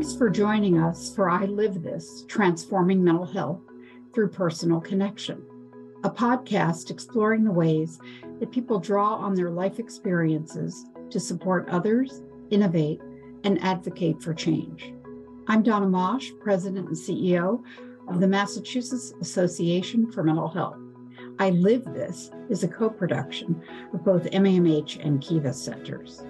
Thanks for joining us for I Live This Transforming Mental Health Through Personal Connection, a podcast exploring the ways that people draw on their life experiences to support others, innovate, and advocate for change. I'm Danna Mauch, President and CEO of the Massachusetts Association for Mental Health. I Live This is a co production of both MAMH and Kiva centers.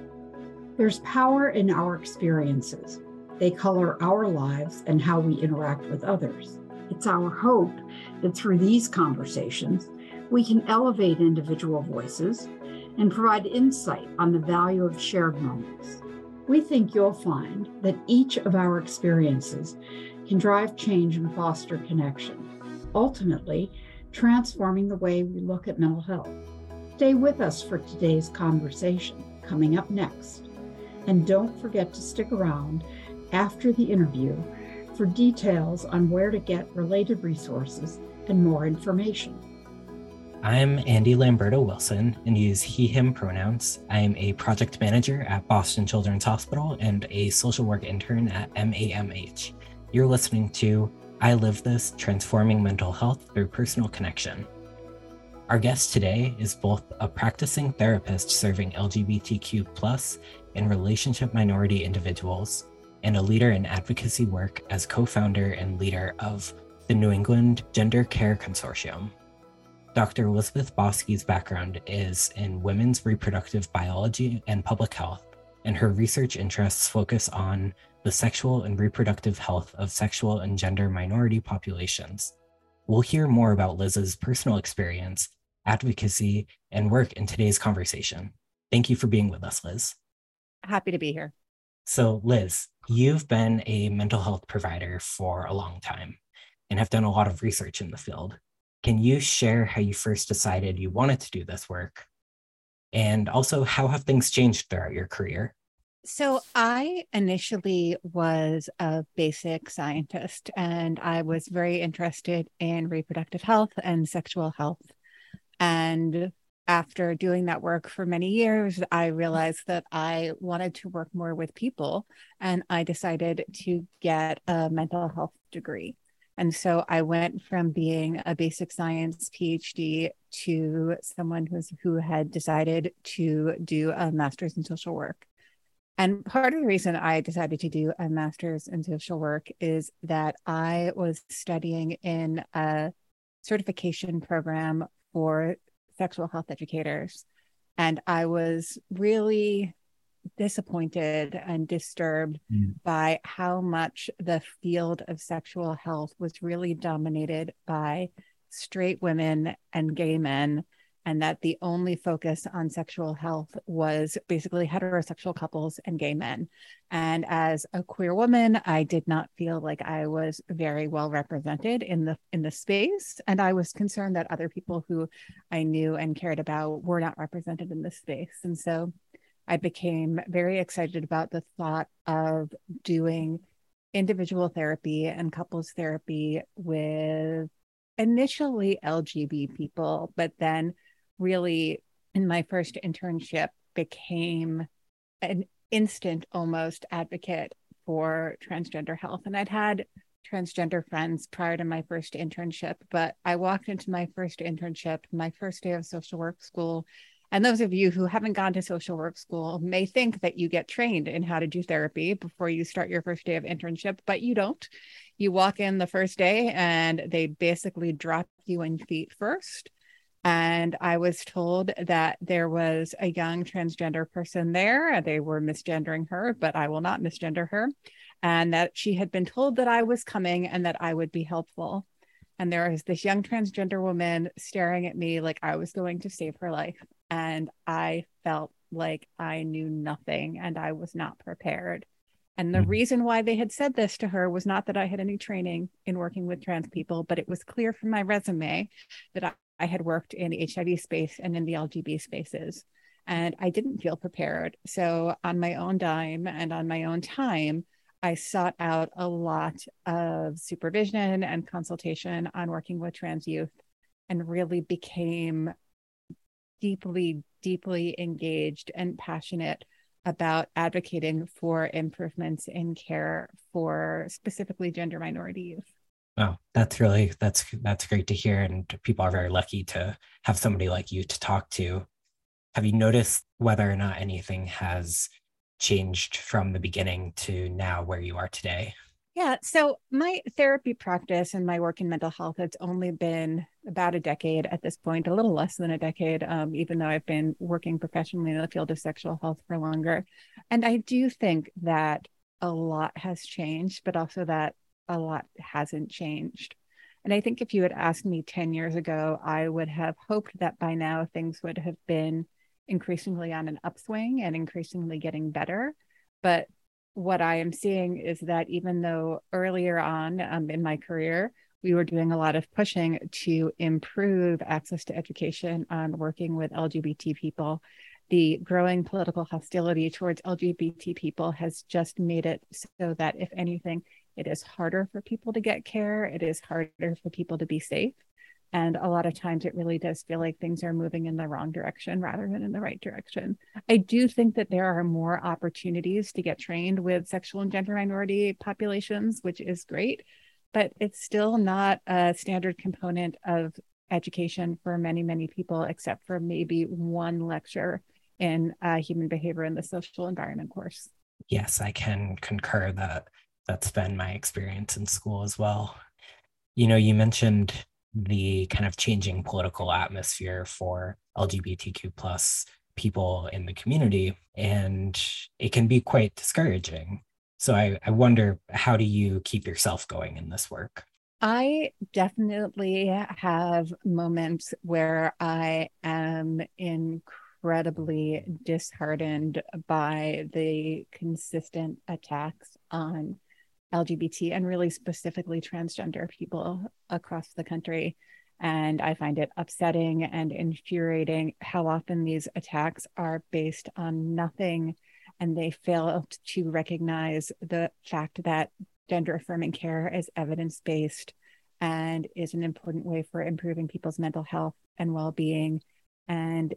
There's power in our experiences. They color our lives and how we interact with others. It's our hope that through these conversations, we can elevate individual voices and provide insight on the value of shared moments. We think you'll find that each of our experiences can drive change and foster connection. Ultimately, transforming the way we look at mental health. Stay with us for today's conversation coming up next. And don't forget to stick around after the interview for details on where to get related resources and more information. I'm Andy Lamberto Wilson and use he, him pronouns. I am a project manager at Boston Children's Hospital and a social work intern at MAMH. You're listening to I Live This Transforming Mental Health Through Personal Connection. Our guest today is both a practicing therapist serving LGBTQ and relationship minority individuals, and a leader in advocacy work as co founder and leader of the New England Gender Care Consortium. Dr. Elizabeth Boskey's background is in women's reproductive biology and public health, and her research interests focus on the sexual and reproductive health of sexual and gender minority populations. We'll hear more about Liz's personal experience, advocacy, and work in today's conversation. Thank you for being with us, Liz. Happy to be here. So, Liz, you've been a mental health provider for a long time and have done a lot of research in the field. Can you share how you first decided you wanted to do this work? And also, how have things changed throughout your career? So, I initially was a basic scientist and I was very interested in reproductive health and sexual health. And after doing that work for many years, I realized that I wanted to work more with people and I decided to get a mental health degree. And so I went from being a basic science PhD to someone who's who had decided to do a master's in social work. And part of the reason I decided to do a master's in social work is that I was studying in a certification program for sexual health educators. And I was really disappointed and disturbed mm. by how much the field of sexual health was really dominated by straight women and gay men and that the only focus on sexual health was basically heterosexual couples and gay men. And as a queer woman, I did not feel like I was very well represented in the in the space, and I was concerned that other people who I knew and cared about were not represented in this space. And so I became very excited about the thought of doing individual therapy and couples therapy with initially LGBT people, but then really in my first internship became an instant almost advocate for transgender health. And I'd had transgender friends prior to my first internship, but I walked into my first internship, my first day of social work school, and those of you who haven't gone to social work school may think that you get trained in how to do therapy before you start your first day of internship, but you don't. You walk in the first day and they basically drop you in feet first. And I was told that there was a young transgender person there. They were misgendering her, but I will not misgender her. And that she had been told that I was coming and that I would be helpful. And there was this young transgender woman staring at me like I was going to save her life and I felt like I knew nothing and I was not prepared. And the mm-hmm. reason why they had said this to her was not that I had any training in working with trans people, but it was clear from my resume that I, had worked in the HIV space and in the LGB spaces. And I didn't feel prepared. So, on my own dime and on my own time, I sought out a lot of supervision and consultation on working with trans youth and really became deeply, deeply engaged and passionate about advocating for improvements in care for specifically gender minority youth. Oh, that's really that's that's great to hear and people are very lucky to have somebody like you to talk to. Have you noticed whether or not anything has changed from the beginning to now where you are today? Yeah. So my therapy practice and my work in mental health has only been about a decade at this point, a little less than a decade, um, even though I've been working professionally in the field of sexual health for longer. And I do think that a lot has changed, but also that a lot hasn't changed. And I think if you had asked me 10 years ago, I would have hoped that by now things would have been increasingly on an upswing and increasingly getting better. But what I am seeing is that even though earlier on um, in my career, we were doing a lot of pushing to improve access to education on working with LGBT people. The growing political hostility towards LGBT people has just made it so that, if anything, it is harder for people to get care. It is harder for people to be safe. And a lot of times it really does feel like things are moving in the wrong direction rather than in the right direction. I do think that there are more opportunities to get trained with sexual and gender minority populations, which is great, but it's still not a standard component of education for many, many people, except for maybe one lecture in uh, human behavior in the social environment course. Yes, I can concur that that's been my experience in school as well. You know, you mentioned the kind of changing political atmosphere for LGBTQ plus people in the community, and it can be quite discouraging. So I, I wonder, how do you keep yourself going in this work? I definitely have moments where I am incredibly disheartened by the consistent attacks on LGBT and really specifically transgender people across the country. And I find it upsetting and infuriating how often these attacks are based on nothing and they fail to recognize the fact that gender affirming care is evidence based and is an important way for improving people's mental health and well being. And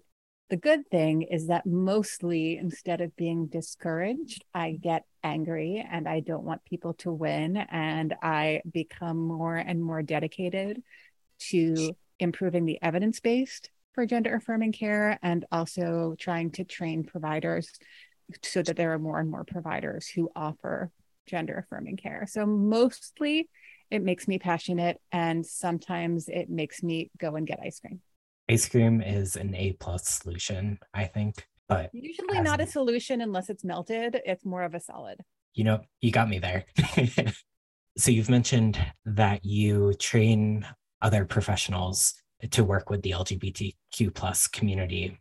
the good thing is that mostly instead of being discouraged, I get angry and I don't want people to win. And I become more and more dedicated to improving the evidence based for gender affirming care and also trying to train providers so that there are more and more providers who offer gender affirming care. So mostly it makes me passionate and sometimes it makes me go and get ice cream ice cream is an A plus solution, I think. But usually not a solution unless it's melted. It's more of a solid. You know, you got me there. so you've mentioned that you train other professionals to work with the LGBTQ plus community.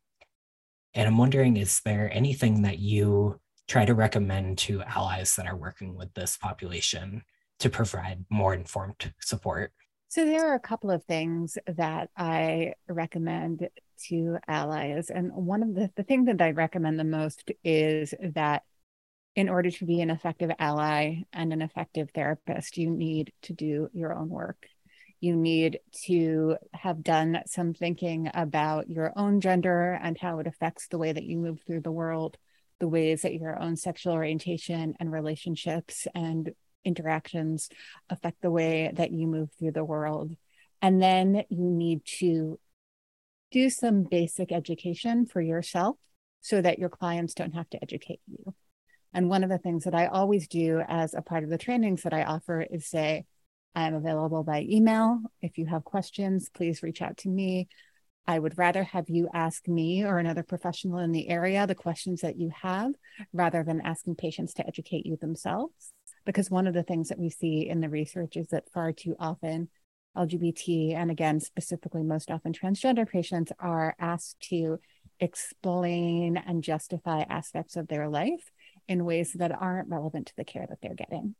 And I'm wondering, is there anything that you try to recommend to allies that are working with this population to provide more informed support? So there are a couple of things that I recommend to allies. And one of the, the thing that I recommend the most is that in order to be an effective ally and an effective therapist, you need to do your own work. You need to have done some thinking about your own gender and how it affects the way that you move through the world, the ways that your own sexual orientation and relationships and interactions affect the way that you move through the world. And then you need to do some basic education for yourself so that your clients don't have to educate you. And one of the things that I always do as a part of the trainings that I offer is say, I'm available by email. If you have questions, please reach out to me. I would rather have you ask me or another professional in the area the questions that you have rather than asking patients to educate you themselves because one of the things that we see in the research is that far too often LGBT and again specifically most often transgender patients are asked to explain and justify aspects of their life in ways that aren't relevant to the care that they're getting.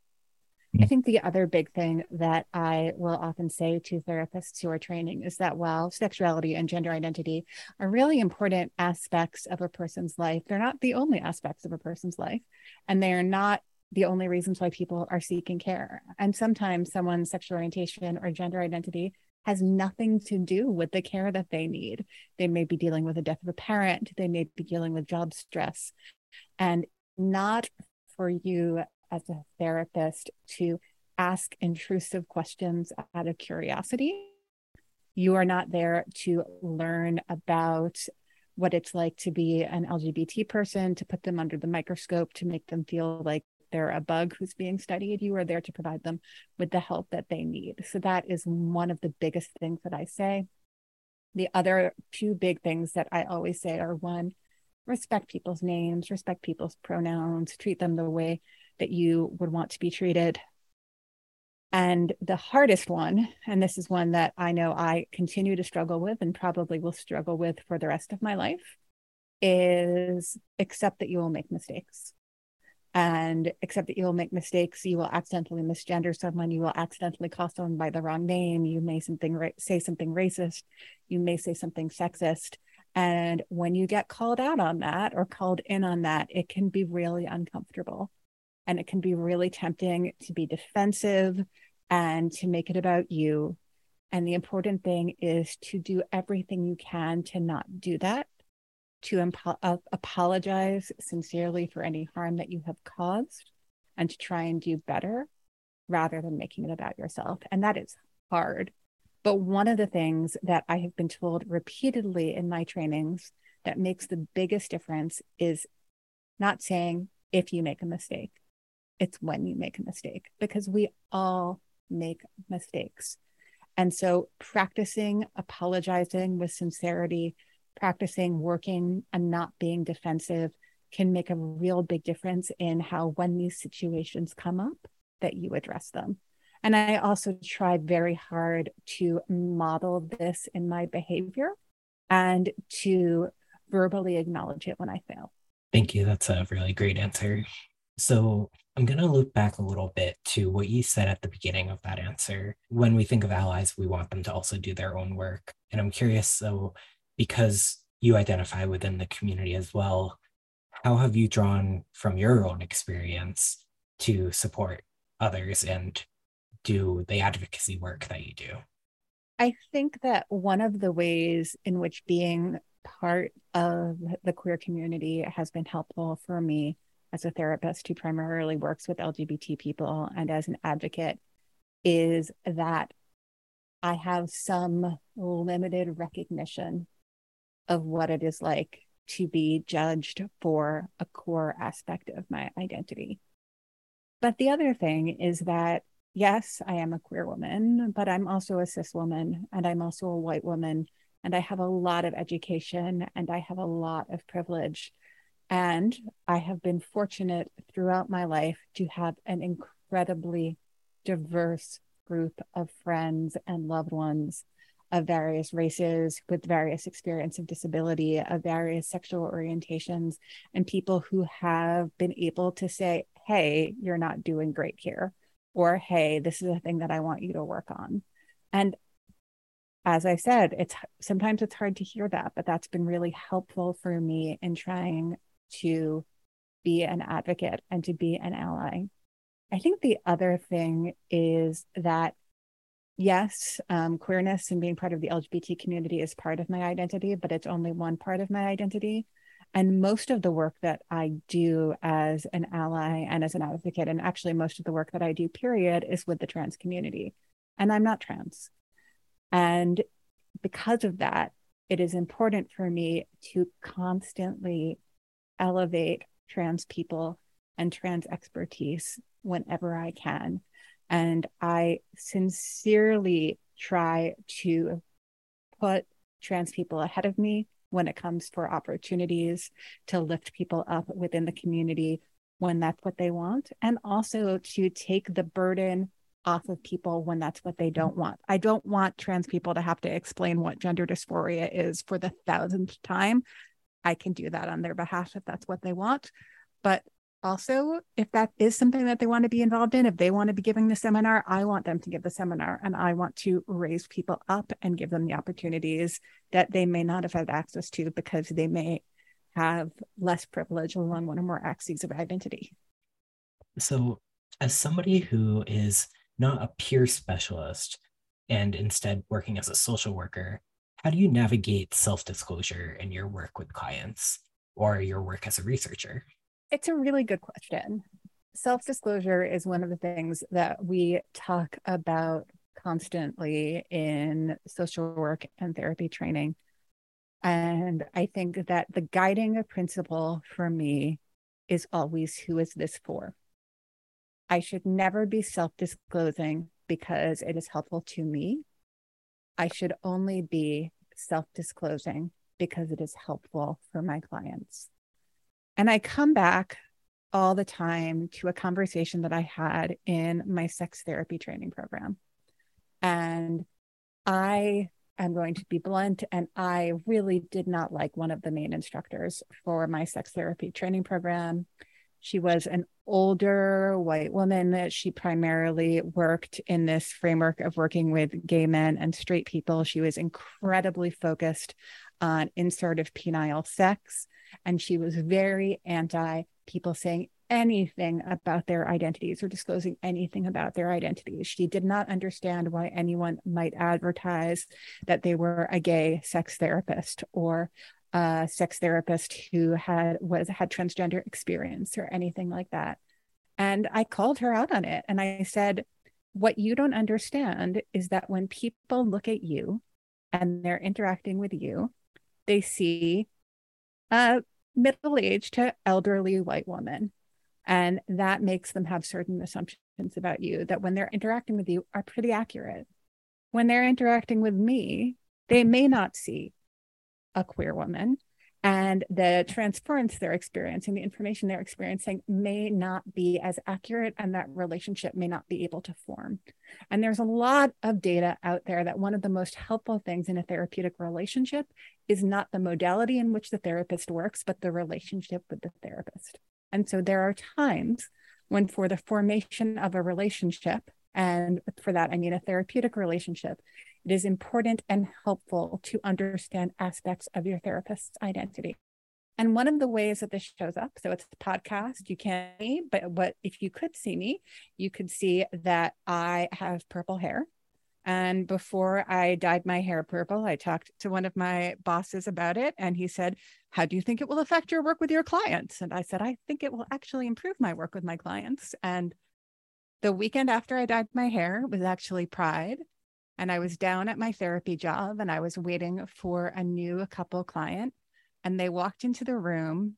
I hmm. think the other big thing that I will often say to therapists who are training is that while sexuality and gender identity are really important aspects of a person's life, they're not the only aspects of a person's life. And they are not the only reasons why people are seeking care. And sometimes someone's sexual orientation or gender identity has nothing to do with the care that they need. They may be dealing with the death of a parent, they may be dealing with job stress, and not for you as a therapist to ask intrusive questions out of curiosity. You are not there to learn about what it's like to be an LGBT person, to put them under the microscope, to make them feel like they're a bug who's being studied. You are there to provide them with the help that they need. So that is one of the biggest things that I say. The other two big things that I always say are one, respect people's names, respect people's pronouns, treat them the way that you would want to be treated. And the hardest one, and this is one that I know I continue to struggle with and probably will struggle with for the rest of my life, is accept that you will make mistakes. And except that you will make mistakes. You will accidentally misgender someone. You will accidentally call someone by the wrong name. You may something ra- say something racist. You may say something sexist. And when you get called out on that or called in on that, it can be really uncomfortable. And it can be really tempting to be defensive and to make it about you. And the important thing is to do everything you can to not do that, to impo- uh, apologize sincerely for any harm that you have caused, and to try and do better rather than making it about yourself. And that is hard. But one of the things that I have been told repeatedly in my trainings that makes the biggest difference is not saying if you make a mistake, it's when you make a mistake, because we all make mistakes. And so practicing apologizing with sincerity, practicing working and not being defensive can make a real big difference in how when these situations come up that you address them. And I also try very hard to model this in my behavior and to verbally acknowledge it when I fail. Thank you. That's a really great answer. So I'm going to loop back a little bit to what you said at the beginning of that answer. When we think of allies, we want them to also do their own work. And I'm curious so, because you identify within the community as well, how have you drawn from your own experience to support others and do the advocacy work that you do? I think that one of the ways in which being part of the queer community has been helpful for me as a therapist who primarily works with LGBT people and as an advocate is that I have some limited recognition of what it is like to be judged for a core aspect of my identity. But the other thing is that, yes, I am a queer woman, but I'm also a cis woman and I'm also a white woman. And I have a lot of education and I have a lot of privilege. And I have been fortunate throughout my life to have an incredibly diverse group of friends and loved ones of various races with various experience of disability of various sexual orientations and people who have been able to say hey you're not doing great here or hey this is a thing that i want you to work on and as i said it's sometimes it's hard to hear that but that's been really helpful for me in trying to be an advocate and to be an ally. I think the other thing is that, yes, um, queerness and being part of the LGBT community is part of my identity, but it's only one part of my identity. And most of the work that I do as an ally and as an advocate, and actually most of the work that I do, period, is with the trans community. And I'm not trans. And because of that, it is important for me to constantly elevate trans people and trans expertise whenever I can. And I sincerely try to put trans people ahead of me when it comes for opportunities to lift people up within the community when that's what they want, and also to take the burden off of people when that's what they don't want. I don't want trans people to have to explain what gender dysphoria is for the thousandth time I can do that on their behalf if that's what they want. But also, if that is something that they want to be involved in, if they want to be giving the seminar, I want them to give the seminar and I want to raise people up and give them the opportunities that they may not have had access to because they may have less privilege along one or more axes of identity. So, as somebody who is not a peer specialist and instead working as a social worker, how do you navigate self disclosure in your work with clients or your work as a researcher? It's a really good question. Self disclosure is one of the things that we talk about constantly in social work and therapy training. And I think that the guiding principle for me is always who is this for? I should never be self disclosing because it is helpful to me. I should only be self disclosing because it is helpful for my clients. And I come back all the time to a conversation that I had in my sex therapy training program. And I am going to be blunt, and I really did not like one of the main instructors for my sex therapy training program. She was an older white woman. That she primarily worked in this framework of working with gay men and straight people. She was incredibly focused on insertive penile sex, and she was very anti people saying anything about their identities or disclosing anything about their identities. She did not understand why anyone might advertise that they were a gay sex therapist or a sex therapist who had was had transgender experience or anything like that. And I called her out on it and I said, what you don't understand is that when people look at you and they're interacting with you, they see a middle-aged to elderly white woman and that makes them have certain assumptions about you that when they're interacting with you are pretty accurate. When they're interacting with me, they may not see a queer woman. And the transference they're experiencing, the information they're experiencing may not be as accurate, and that relationship may not be able to form. And there's a lot of data out there that one of the most helpful things in a therapeutic relationship is not the modality in which the therapist works, but the relationship with the therapist. And so there are times when, for the formation of a relationship, and for that, I mean a therapeutic relationship, it is important and helpful to understand aspects of your therapist's identity. And one of the ways that this shows up, so it's a podcast, you can't see, but what if you could see me, you could see that I have purple hair. And before I dyed my hair purple, I talked to one of my bosses about it. And he said, How do you think it will affect your work with your clients? And I said, I think it will actually improve my work with my clients. And the weekend after I dyed my hair was actually Pride. And I was down at my therapy job and I was waiting for a new couple client. And they walked into the room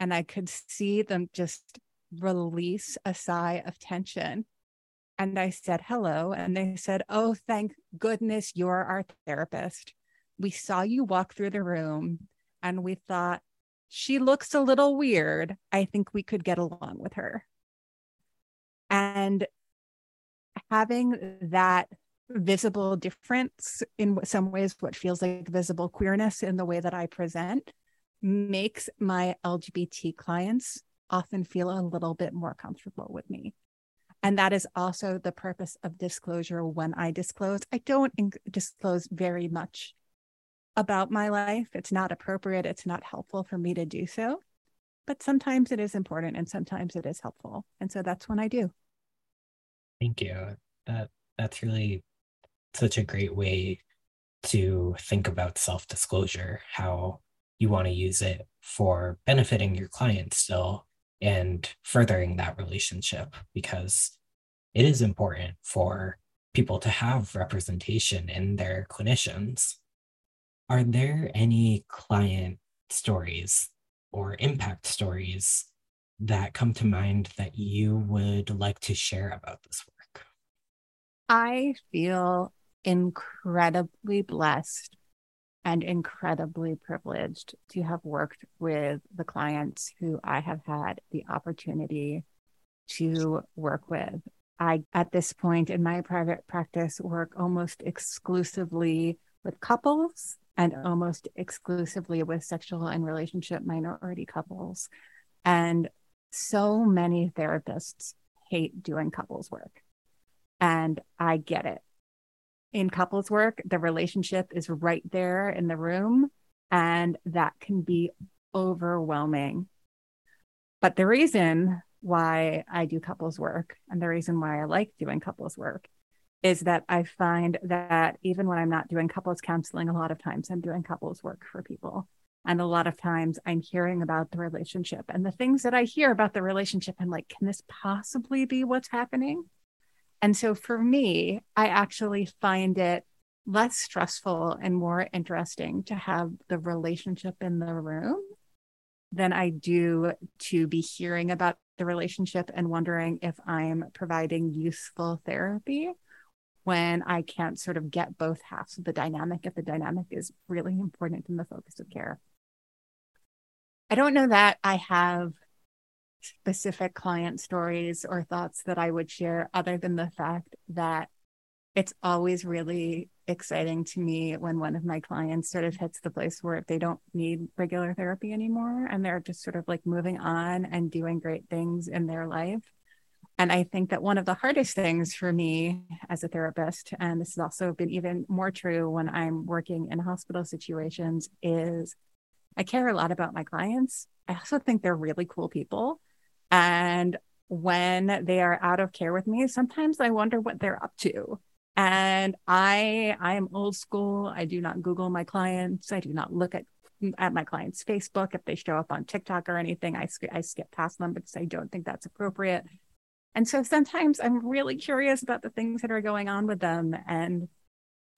and I could see them just release a sigh of tension and I said, hello. And they said, oh, thank goodness you're our therapist. We saw you walk through the room and we thought, she looks a little weird. I think we could get along with her. And having that visible difference in some ways, what feels like visible queerness in the way that I present, makes my LGBT clients often feel a little bit more comfortable with me. And that is also the purpose of disclosure when I disclose. I don't disclose very much about my life. It's not appropriate, it's not helpful for me to do so. But sometimes it is important and sometimes it is helpful. And so that's when I do. Thank you. That that's really such a great way to think about self-disclosure, how you want to use it for benefiting your client still and furthering that relationship because it is important for people to have representation in their clinicians. Are there any client stories or impact stories that come to mind that you would like to share about this work? I feel incredibly blessed and incredibly privileged to have worked with the clients who I have had the opportunity to work with. I, at this point in my private practice, work almost exclusively with couples and almost exclusively with sexual and relationship minority couples. And so many therapists hate doing couples work. And I get it in couples work, the relationship is right there in the room, and that can be overwhelming. But the reason why I do couples work and the reason why I like doing couples work is that I find that even when I'm not doing couples counseling, a lot of times I'm doing couples work for people. And a lot of times I'm hearing about the relationship and the things that I hear about the relationship. I'm like, can this possibly be what's happening? And so for me, I actually find it less stressful and more interesting to have the relationship in the room than I do to be hearing about the relationship and wondering if I'm providing useful therapy when I can't sort of get both halves of the dynamic if the dynamic is really important in the focus of care. I don't know that I have specific client stories or thoughts that I would share other than the fact that it's always really exciting to me when one of my clients sort of hits the place where they don't need regular therapy anymore and they're just sort of like moving on and doing great things in their life. And I think that one of the hardest things for me as a therapist, and this has also been even more true when I'm working in hospital situations, is I care a lot about my clients. I also think they're really cool people. And when they are out of care with me, sometimes I wonder what they're up to. And i i am old school. I do not google my clients. I do not look at at my clients facebook. If they show up on tiktok or anything i, I skip past them because i don't think that's appropriate. And so sometimes i'm really curious about the things that are going on with them and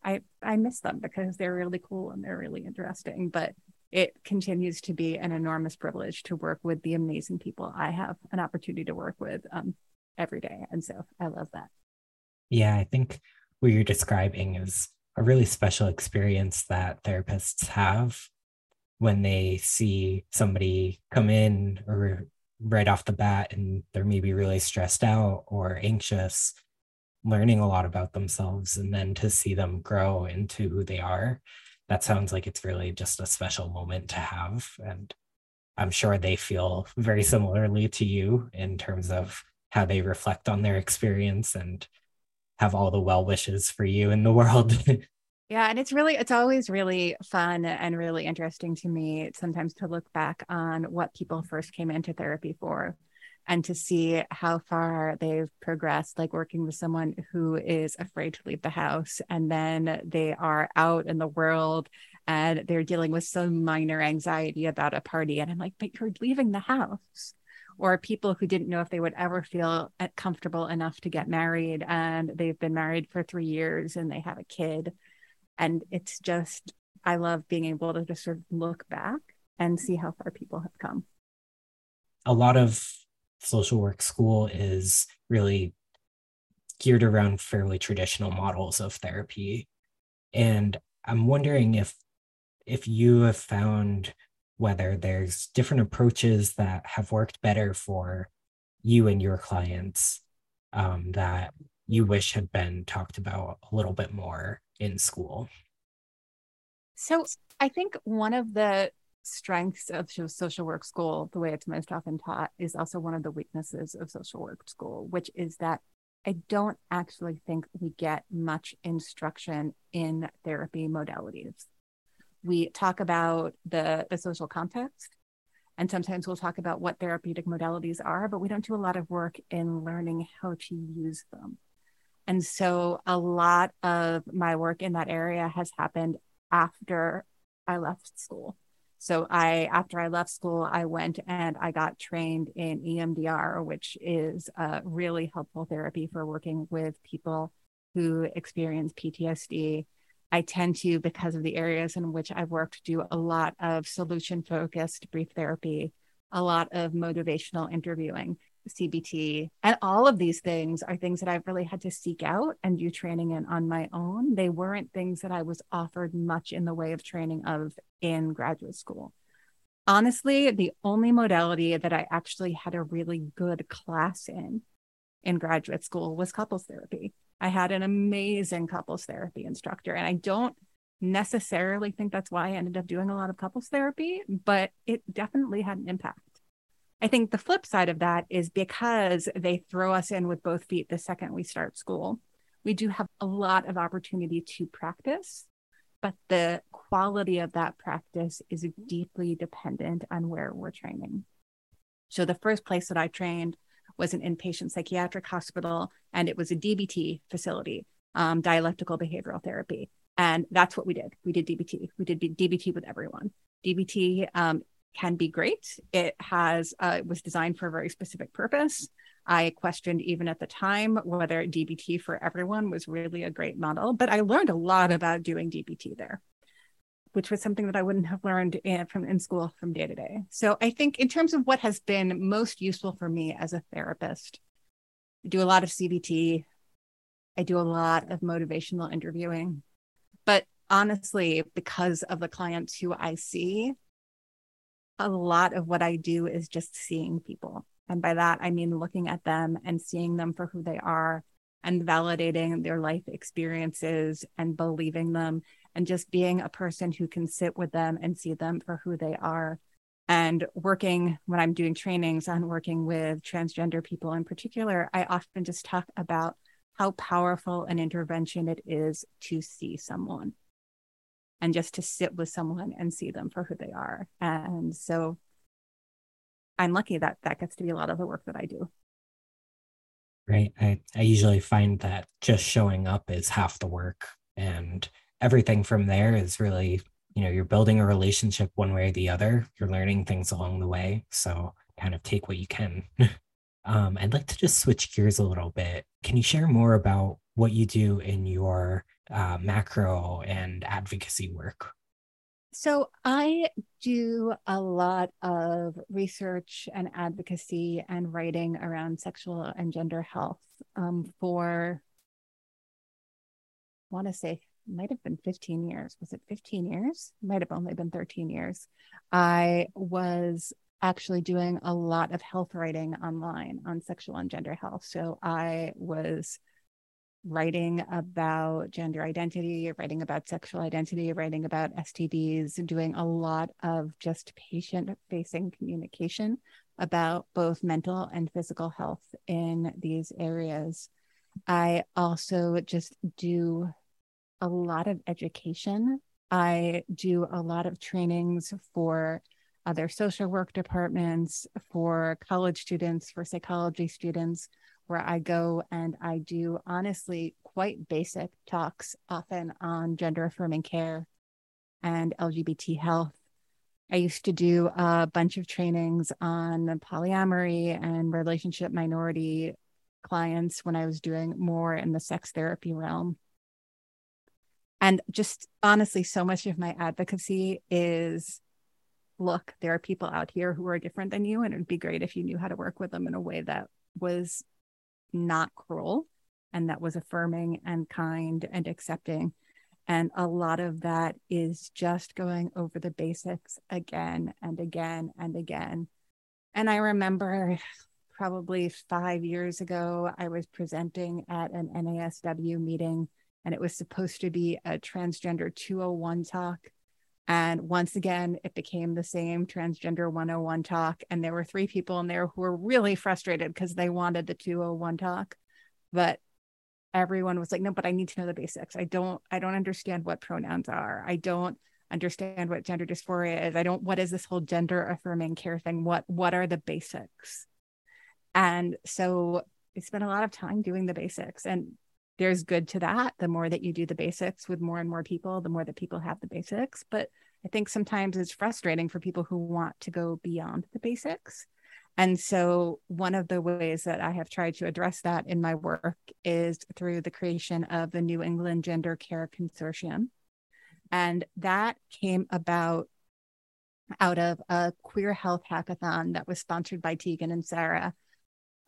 i i miss them because they're really cool and they're really interesting. But it continues to be an enormous privilege to work with the amazing people i have an opportunity to work with um, every day. And so i love that. Yeah i think what you're describing is a really special experience that therapists have when they see somebody come in or right off the bat and they're maybe really stressed out or anxious learning a lot about themselves and then to see them grow into who they are that sounds like it's really just a special moment to have and i'm sure they feel very similarly to you in terms of how they reflect on their experience and have all the well wishes for you in the world. yeah, and it's really it's always really fun and really interesting to me sometimes to look back on what people first came into therapy for and to see how far they've progressed like working with someone who is afraid to leave the house and then they are out in the world and they're dealing with some minor anxiety about a party and I'm like but you're leaving the house. Or people who didn't know if they would ever feel uh, comfortable enough to get married and they've been married for three years and they have a kid. And it's just i love being able to just sort of look back and see how far people have come. A lot of social work school is really geared around fairly traditional models of therapy and i'm wondering if if you have found whether there's different approaches that have worked better for you and your clients um, that you wish had been talked about a little bit more in school? So, I think one of the strengths of social work school, the way it's most often taught, is also one of the weaknesses of social work school, which is that I don't actually think we get much instruction in therapy modalities. We talk about the, the social context and sometimes we'll talk about what therapeutic modalities are but we don't do a lot of work in learning how to use them. And so a lot of my work in that area has happened after i left school so i after i left school i went and i got trained in emdr which is a really helpful therapy for working with people who experience ptsd I tend to, because of the areas in which I've worked, do a lot of solution focused brief therapy, a lot of motivational interviewing, CBT. And all of these things are things that I've really had to seek out and do training in on my own. They weren't things that I was offered much in the way of training of in graduate school. Honestly, the only modality that I actually had a really good class in in graduate school was couples therapy. I had an amazing couples therapy instructor, and I don't necessarily think that's why I ended up doing a lot of couples therapy, but it definitely had an impact. I think the flip side of that is because they throw us in with both feet the second we start school, we do have a lot of opportunity to practice, but the quality of that practice is deeply dependent on where we're training. So the first place that I trained was an inpatient psychiatric hospital and it was a DBT facility, um, dialectical behavioral therapy. And that's what we did. We did DBT. We did DBT with everyone. DBT um, can be great. It has uh, it was designed for a very specific purpose. I questioned even at the time whether DBT for everyone was really a great model, but I learned a lot about doing DBT there, which was something that I wouldn't have learned in, from in school from day to day. So I think in terms of what has been most useful for me as a therapist, I do a lot of CBT. I do a lot of motivational interviewing, but honestly, because of the clients who I see, a lot of what I do is just seeing people. And by that, I mean looking at them and seeing them for who they are and validating their life experiences and believing them and just being a person who can sit with them and see them for who they are. And working when I'm doing trainings on working with transgender people in particular, I often just talk about how powerful an intervention it is to see someone and just to sit with someone and see them for who they are. And so I'm lucky that that gets to be a lot of the work that I do. Right. I, I usually find that just showing up is half the work and everything from there is really, you know, you're building a relationship one way or the other. You're learning things along the way. So kind of take what you can. um, I'd like to just switch gears a little bit. Can you share more about what you do in your uh, macro and advocacy work? So, I do a lot of research and advocacy and writing around sexual and gender health um, for, want to say, might have been 15 years. Was it 15 years? Might have only been 13 years. I was actually doing a lot of health writing online on sexual and gender health. So, I was writing about gender identity, writing about sexual identity, writing about STDs, doing a lot of just patient facing communication about both mental and physical health in these areas. I also just do a lot of education. I do a lot of trainings for other social work departments, for college students, for psychology students where I go and I do honestly quite basic talks, often on gender affirming care and LGBT health. I used to do a bunch of trainings on polyamory and relationship minority clients when I was doing more in the sex therapy realm. And just honestly, so much of my advocacy is look, there are people out here who are different than you, and it'd be great if you knew how to work with them in a way that was not cruel and that was affirming and kind and accepting. And a lot of that is just going over the basics again and again and again. And I remember probably five years ago, I was presenting at an NASW meeting, and it was supposed to be a transgender 201 talk. And once again, it became the same transgender 101 talk. And there were three people in there who were really frustrated because they wanted the 201 talk. But everyone was like, no, but I need to know the basics. I don't, I don't understand what pronouns are. I don't understand what gender dysphoria is. I don't, what is this whole gender affirming care thing? What, what are the basics? And so I spent a lot of time doing the basics. And there's good to that. The more that you do the basics with more and more people, the more that people have the basics. But I think sometimes it's frustrating for people who want to go beyond the basics. And so, one of the ways that I have tried to address that in my work is through the creation of the New England Gender Care Consortium. And that came about out of a queer health hackathon that was sponsored by Tegan and Sara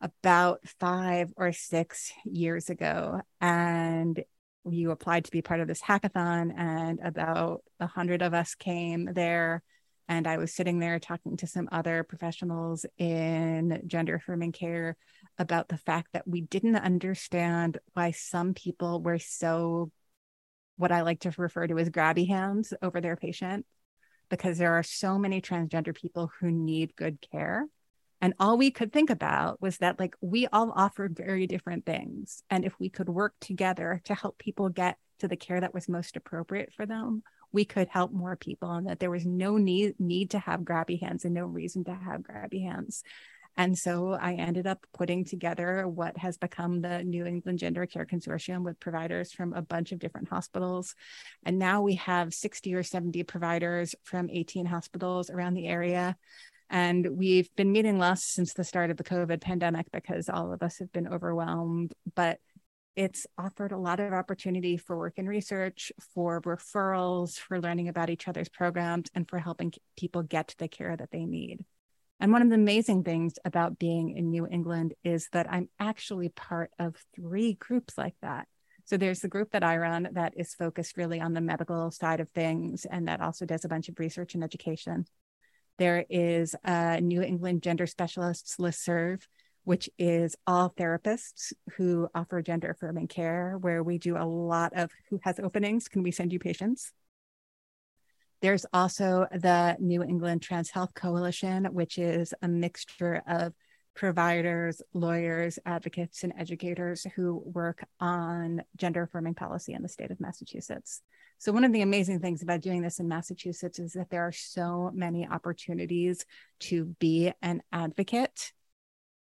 about five or six years ago. And you applied to be part of this hackathon, and about a hundred of us came there. And I was sitting there talking to some other professionals in gender affirming care about the fact that we didn't understand why some people were so, what I like to refer to as grabby hands over their patient, because there are so many transgender people who need good care and all we could think about was that, like, we all offer very different things. And if we could work together to help people get to the care that was most appropriate for them, we could help more people and that there was no need need to have grabby hands and no reason to have grabby hands. And so I ended up putting together what has become the New England Gender Care Consortium with providers from a bunch of different hospitals. And now we have 60 or 70 providers from 18 hospitals around the area. And we've been meeting less since the start of the COVID pandemic because all of us have been overwhelmed. But it's offered a lot of opportunity for work and research, for referrals, for learning about each other's programs, and for helping people get the care that they need. And one of the amazing things about being in New England is that I'm actually part of three groups like that. So there's the group that I run that is focused really on the medical side of things and that also does a bunch of research and education. There is a New England Gender Specialists Listserv, which is all therapists who offer gender affirming care, where we do a lot of who has openings, can we send you patients? There's also the New England Trans Health Coalition, which is a mixture of providers, lawyers, advocates, and educators who work on gender affirming policy in the state of Massachusetts. So, one of the amazing things about doing this in Massachusetts is that there are so many opportunities to be an advocate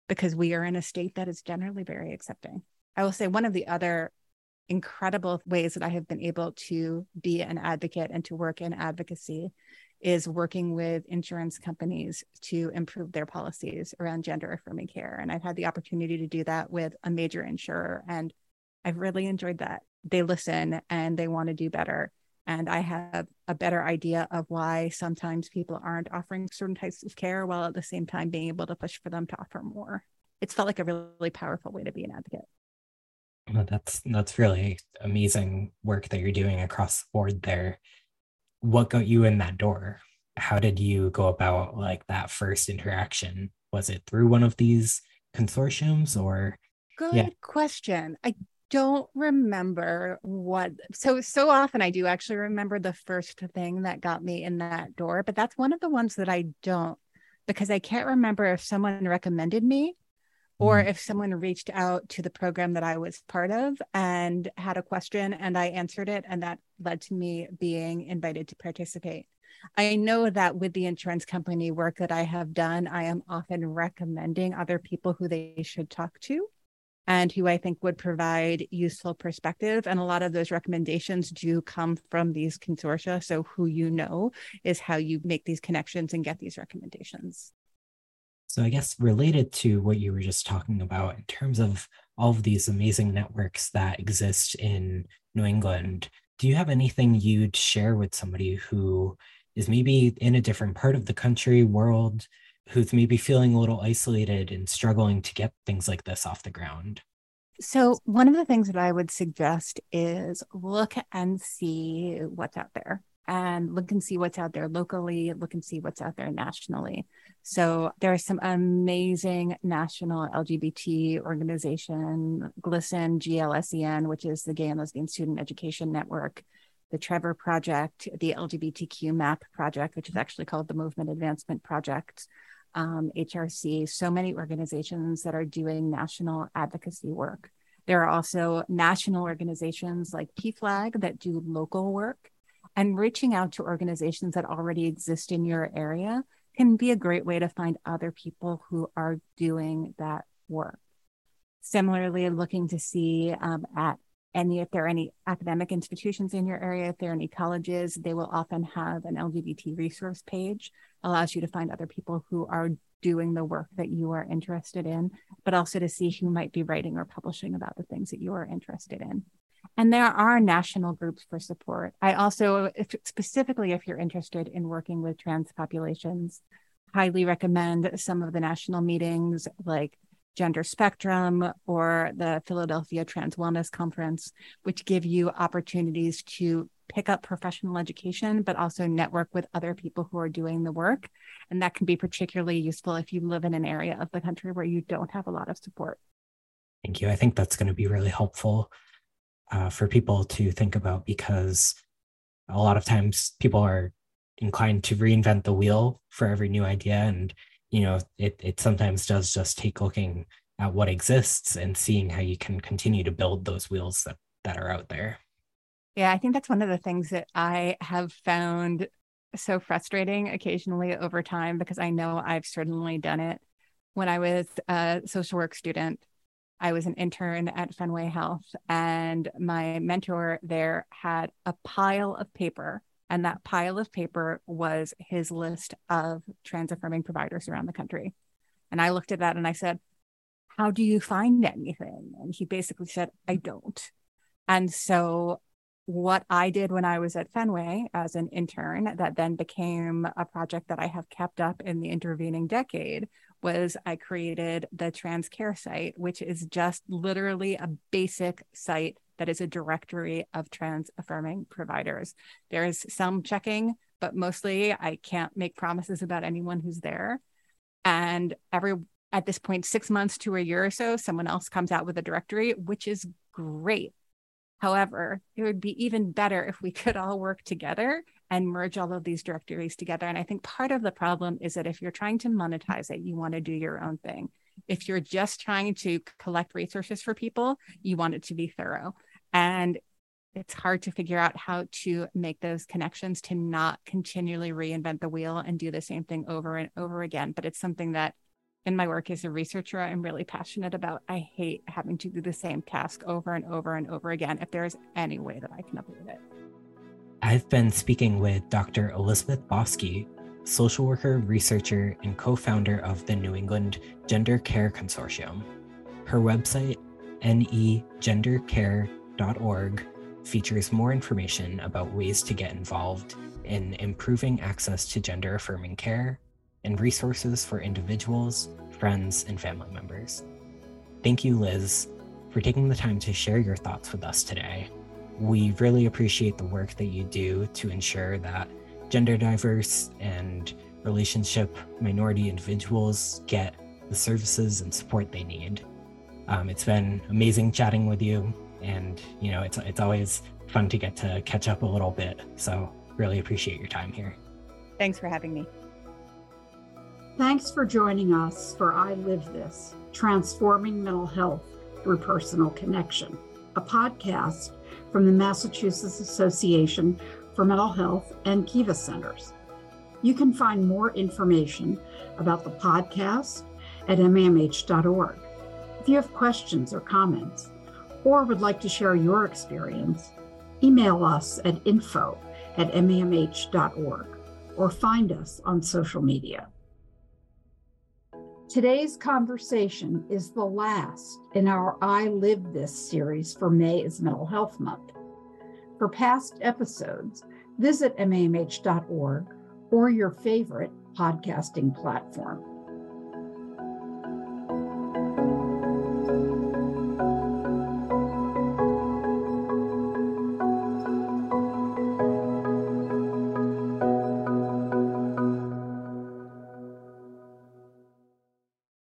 because we are in a state that is generally very accepting. I will say one of the other incredible ways that I have been able to be an advocate and to work in advocacy is working with insurance companies to improve their policies around gender affirming care. And I've had the opportunity to do that with a major insurer, and I've really enjoyed that. They listen and they want to do better. And I have a better idea of why sometimes people aren't offering certain types of care while at the same time being able to push for them to offer more. It's felt like a really powerful way to be an advocate. Well, that's that's really amazing work that you're doing across the board there. What got you in that door? How did you go about like that first interaction? Was it through one of these consortiums or Good yeah. question. I don't remember what so so often I do actually remember the first thing that got me in that door, but that's one of the ones that I don't because I can't remember if someone recommended me or mm. if someone reached out to the program that I was part of and had a question and I answered it, and that led to me being invited to participate. I know that with the insurance company work that I have done, I am often recommending other people who they should talk to and who I think would provide useful perspective. And a lot of those recommendations do come from these consortia. So, who you know is how you make these connections and get these recommendations. So, I guess related to what you were just talking about in terms of all of these amazing networks that exist in New England, do you have anything you'd share with somebody who is maybe in a different part of the country, world, who's maybe feeling a little isolated and struggling to get things like this off the ground? So, one of the things that I would suggest is look and see what's out there and look and see what's out there locally, look and see what's out there nationally. So there are some amazing national LGBT organization, GLSEN, GLSEN, which is the Gay and Lesbian Student Education Network, the Trevor Project, the LGBTQ MAP Project, which is actually called the Movement Advancement Project, um, HRC, so many organizations that are doing national advocacy work. There are also national organizations like PFLAG that do local work and reaching out to organizations that already exist in your area can be a great way to find other people who are doing that work. Similarly, looking to see um, at any, if there are any academic institutions in your area, if there are any colleges, they will often have an LGBT resource page, allows you to find other people who are doing the work that you are interested in, but also to see who might be writing or publishing about the things that you are interested in. And there are national groups for support. I also, if, specifically if you're interested in working with trans populations, highly recommend some of the national meetings like Gender Spectrum or the Philadelphia Trans Wellness Conference, which give you opportunities to pick up professional education, but also network with other people who are doing the work. And that can be particularly useful if you live in an area of the country where you don't have a lot of support. Thank you. I think that's going to be really helpful uh, for people to think about because a lot of times people are inclined to reinvent the wheel for every new idea. And you know it, it sometimes does just take looking at what exists and seeing how you can continue to build those wheels that that are out there. Yeah i think that's one of the things that i have found so frustrating occasionally over time because i know i've certainly done it. When I was a social work student, I was an intern at Fenway Health, and my mentor there had a pile of paper. And that pile of paper was his list of trans affirming providers around the country. And I looked at that and I said, How do you find anything? And he basically said, I don't. And so what I did when I was at Fenway as an intern, that then became a project that I have kept up in the intervening decade, was I created the Trans Care site, which is just literally a basic site that is a directory of trans affirming providers. There's some checking, but mostly I can't make promises about anyone who's there. And every at this point, six months to a year or so, someone else comes out with a directory, which is great However, it would be even better if we could all work together and merge all of these directories together. And I think part of the problem is that if you're trying to monetize it, you want to do your own thing. If you're just trying to collect resources for people, you want it to be thorough. And it's hard to figure out how to make those connections to not continually reinvent the wheel and do the same thing over and over again. But it's something that in my work as a researcher, I'm really passionate about. I hate having to do the same task over and over and over again if there's any way that I can avoid it. I've been speaking with Dr. Elizabeth Boskey, social worker, researcher, and co founder of the New England Gender Care Consortium. Her website, negendercare.org, features more information about ways to get involved in improving access to gender affirming care and resources for individuals, friends, and family members. Thank you, Liz, for taking the time to share your thoughts with us today. We really appreciate the work that you do to ensure that gender diverse and relationship minority individuals get the services and support they need. Um, it's been amazing chatting with you, and you know it's it's always fun to get to catch up a little bit. So really appreciate your time here. Thanks for having me. Thanks for joining us for I Live This Transforming Mental Health Through Personal Connection, a podcast from the Massachusetts Association for Mental Health and Kiva Centers. You can find more information about the podcast at mamh.org. If you have questions or comments, or would like to share your experience, email us at info at mamh.org or find us on social media. Today's conversation is the last in our I Live This series for May is Mental Health Month. For past episodes, visit mamh.org or your favorite podcasting platform.